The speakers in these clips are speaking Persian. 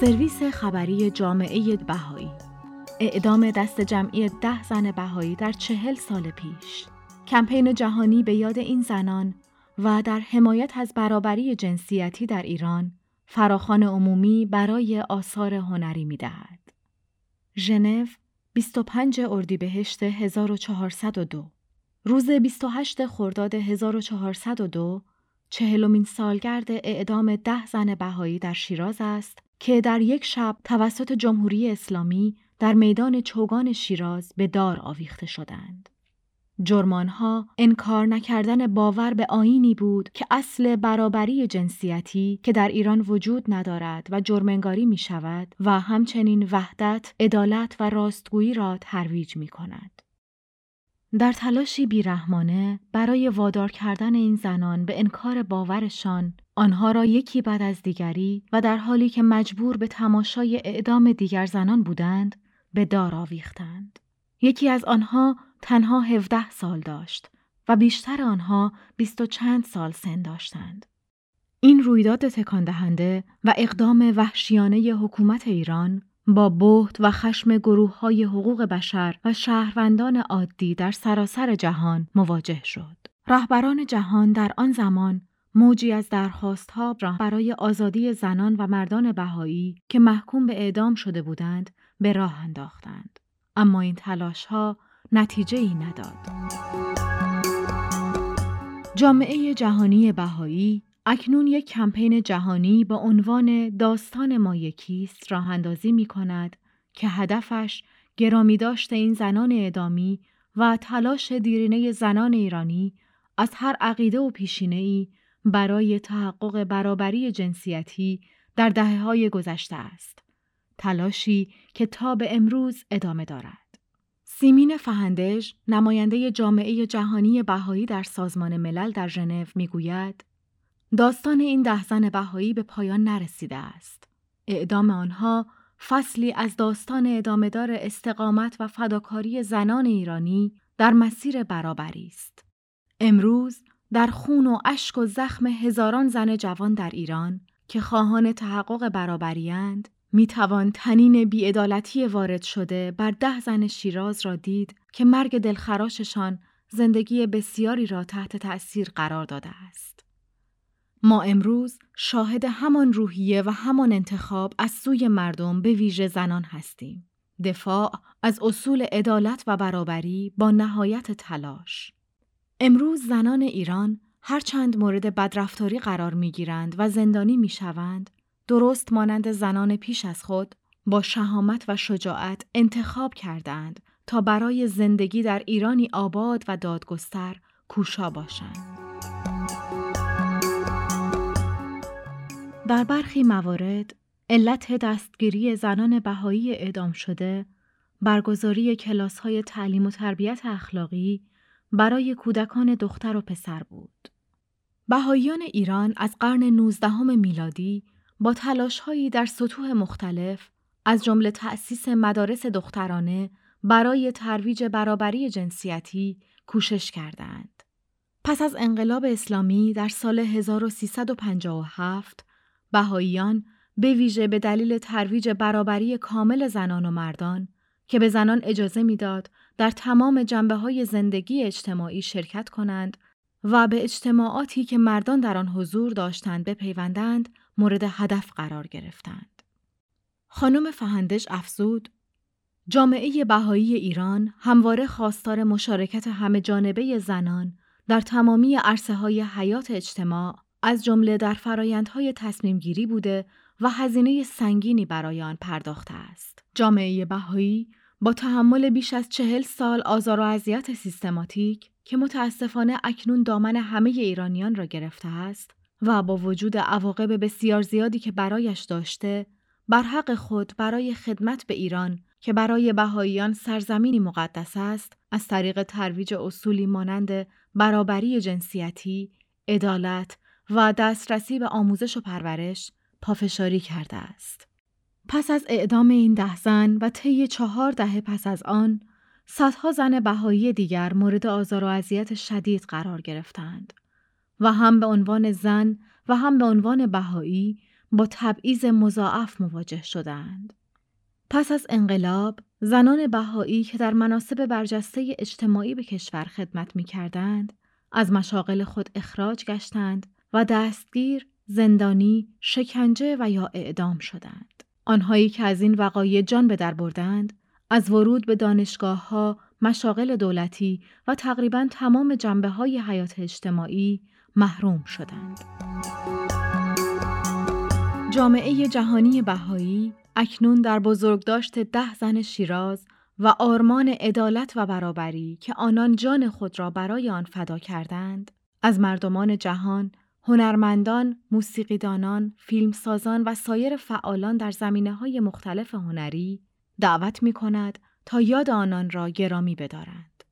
سرویس خبری جامعه بهایی. اعدام دست جمعی ده زن بهایی در چهل سال پیش. کمپین جهانی به یاد این زنان و در حمایت از برابری جنسیتی در ایران فراخان عمومی برای آثار هنری می دهد. ژنو 25 اردیبهشت 1402 روز 28 خرداد 1402 چهلمین سالگرد اعدام ده زن بهایی در شیراز است که در یک شب توسط جمهوری اسلامی در میدان چوگان شیراز به دار آویخته شدند. جرمانها انکار نکردن باور به آینی بود که اصل برابری جنسیتی که در ایران وجود ندارد و جرمنگاری می شود و همچنین وحدت، عدالت و راستگویی را ترویج می کند. در تلاشی بیرحمانه برای وادار کردن این زنان به انکار باورشان آنها را یکی بعد از دیگری و در حالی که مجبور به تماشای اعدام دیگر زنان بودند به دار آویختند. یکی از آنها تنها 17 سال داشت و بیشتر آنها بیست و چند سال سن داشتند. این رویداد تکان دهنده و اقدام وحشیانه حکومت ایران با بهت و خشم گروه های حقوق بشر و شهروندان عادی در سراسر جهان مواجه شد. رهبران جهان در آن زمان موجی از درخواستها را برای آزادی زنان و مردان بهایی که محکوم به اعدام شده بودند به راه انداختند. اما این تلاش ها نتیجه ای نداد. جامعه جهانی بهایی اکنون یک کمپین جهانی با عنوان داستان ما یکیست راه اندازی می کند که هدفش گرامی داشت این زنان اعدامی و تلاش دیرینه زنان ایرانی از هر عقیده و پیشینه ای برای تحقق برابری جنسیتی در دهه های گذشته است. تلاشی که تا به امروز ادامه دارد. سیمین فهندش نماینده جامعه جهانی بهایی در سازمان ملل در ژنو می‌گوید داستان این ده زن بهایی به پایان نرسیده است. اعدام آنها فصلی از داستان ادامهدار استقامت و فداکاری زنان ایرانی در مسیر برابری است. امروز در خون و اشک و زخم هزاران زن جوان در ایران که خواهان تحقق برابریند می توان تنین بیعدالتی وارد شده بر ده زن شیراز را دید که مرگ دلخراششان زندگی بسیاری را تحت تأثیر قرار داده است. ما امروز شاهد همان روحیه و همان انتخاب از سوی مردم به ویژه زنان هستیم. دفاع از اصول عدالت و برابری با نهایت تلاش. امروز زنان ایران هرچند مورد بدرفتاری قرار می گیرند و زندانی می شوند، درست مانند زنان پیش از خود با شهامت و شجاعت انتخاب کردند تا برای زندگی در ایرانی آباد و دادگستر کوشا باشند. در برخی موارد علت دستگیری زنان بهایی اعدام شده برگزاری کلاس های تعلیم و تربیت اخلاقی برای کودکان دختر و پسر بود. بهاییان ایران از قرن 19 میلادی با تلاشهایی در سطوح مختلف از جمله تأسیس مدارس دخترانه برای ترویج برابری جنسیتی کوشش کردند. پس از انقلاب اسلامی در سال 1357 بهاییان به ویژه به دلیل ترویج برابری کامل زنان و مردان که به زنان اجازه می‌داد در تمام جنبه های زندگی اجتماعی شرکت کنند و به اجتماعاتی که مردان در آن حضور داشتند بپیوندند مورد هدف قرار گرفتند. خانم فهندش افزود جامعه بهایی ایران همواره خواستار مشارکت همه جانبه زنان در تمامی عرصه های حیات اجتماع از جمله در فرایندهای تصمیم گیری بوده و هزینه سنگینی برای آن پرداخته است. جامعه بهایی با تحمل بیش از چهل سال آزار و اذیت سیستماتیک که متاسفانه اکنون دامن همه ایرانیان را گرفته است و با وجود عواقب بسیار زیادی که برایش داشته بر حق خود برای خدمت به ایران که برای بهاییان سرزمینی مقدس است از طریق ترویج اصولی مانند برابری جنسیتی، عدالت و دسترسی به آموزش و پرورش پافشاری کرده است. پس از اعدام این ده زن و طی چهار دهه پس از آن، صدها زن بهایی دیگر مورد آزار و اذیت شدید قرار گرفتند و هم به عنوان زن و هم به عنوان بهایی با تبعیض مضاعف مواجه شدند. پس از انقلاب زنان بهایی که در مناسب برجسته اجتماعی به کشور خدمت می کردند، از مشاغل خود اخراج گشتند و دستگیر، زندانی، شکنجه و یا اعدام شدند. آنهایی که از این وقایع جان به در بردند، از ورود به دانشگاه ها، مشاغل دولتی و تقریبا تمام جنبه های حیات اجتماعی محروم شدند. جامعه جهانی بهایی اکنون در بزرگداشت ده زن شیراز و آرمان عدالت و برابری که آنان جان خود را برای آن فدا کردند از مردمان جهان هنرمندان، موسیقیدانان، فیلمسازان و سایر فعالان در زمینه های مختلف هنری دعوت می کند تا یاد آنان را گرامی بدارند.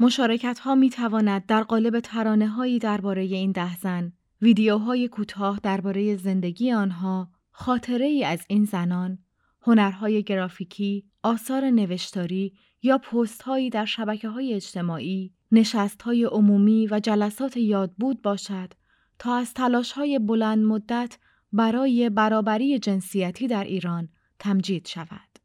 مشارکت ها می تواند در قالب ترانه هایی درباره این ده زن، ویدیوهای کوتاه درباره زندگی آنها، خاطره ای از این زنان، هنرهای گرافیکی، آثار نوشتاری یا پست هایی در شبکه های اجتماعی، نشست های عمومی و جلسات یادبود باشد از تلاش های بلند مدت برای برابری جنسیتی در ایران تمجید شود.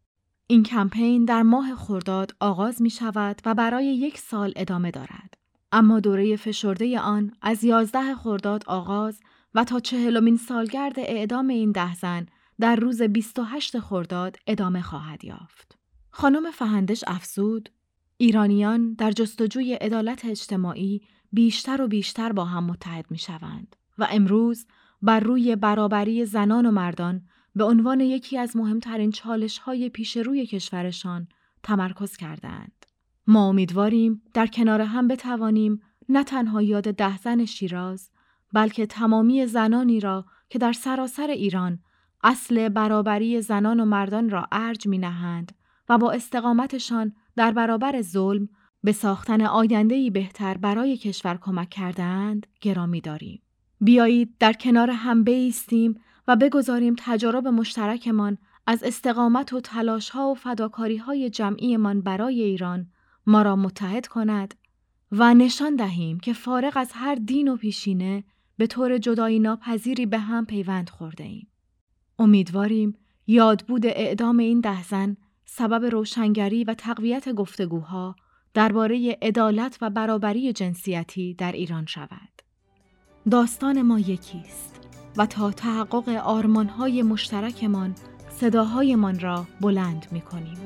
این کمپین در ماه خرداد آغاز می شود و برای یک سال ادامه دارد. اما دوره فشرده آن از 11 خرداد آغاز و تا چهلمین سالگرد اعدام این ده زن در روز 28 خرداد ادامه خواهد یافت. خانم فهندش افزود ایرانیان در جستجوی عدالت اجتماعی بیشتر و بیشتر با هم متحد می شوند و امروز بر روی برابری زنان و مردان به عنوان یکی از مهمترین چالش های پیش روی کشورشان تمرکز کردند. ما امیدواریم در کنار هم بتوانیم نه تنها یاد ده زن شیراز بلکه تمامی زنانی را که در سراسر ایران اصل برابری زنان و مردان را ارج می نهند و با استقامتشان در برابر ظلم به ساختن آیندهی بهتر برای کشور کمک کردهاند گرامی داریم. بیایید در کنار هم بیستیم و بگذاریم تجارب مشترکمان از استقامت و تلاش ها و فداکاری های جمعیمان برای ایران ما را متحد کند و نشان دهیم که فارغ از هر دین و پیشینه به طور جدایی ناپذیری به هم پیوند خورده ایم. امیدواریم یادبود اعدام این ده زن سبب روشنگری و تقویت گفتگوها درباره عدالت و برابری جنسیتی در ایران شود. داستان ما یکیست و تا تحقق آرمانهای مشترکمان صداهایمان را بلند می کنیم.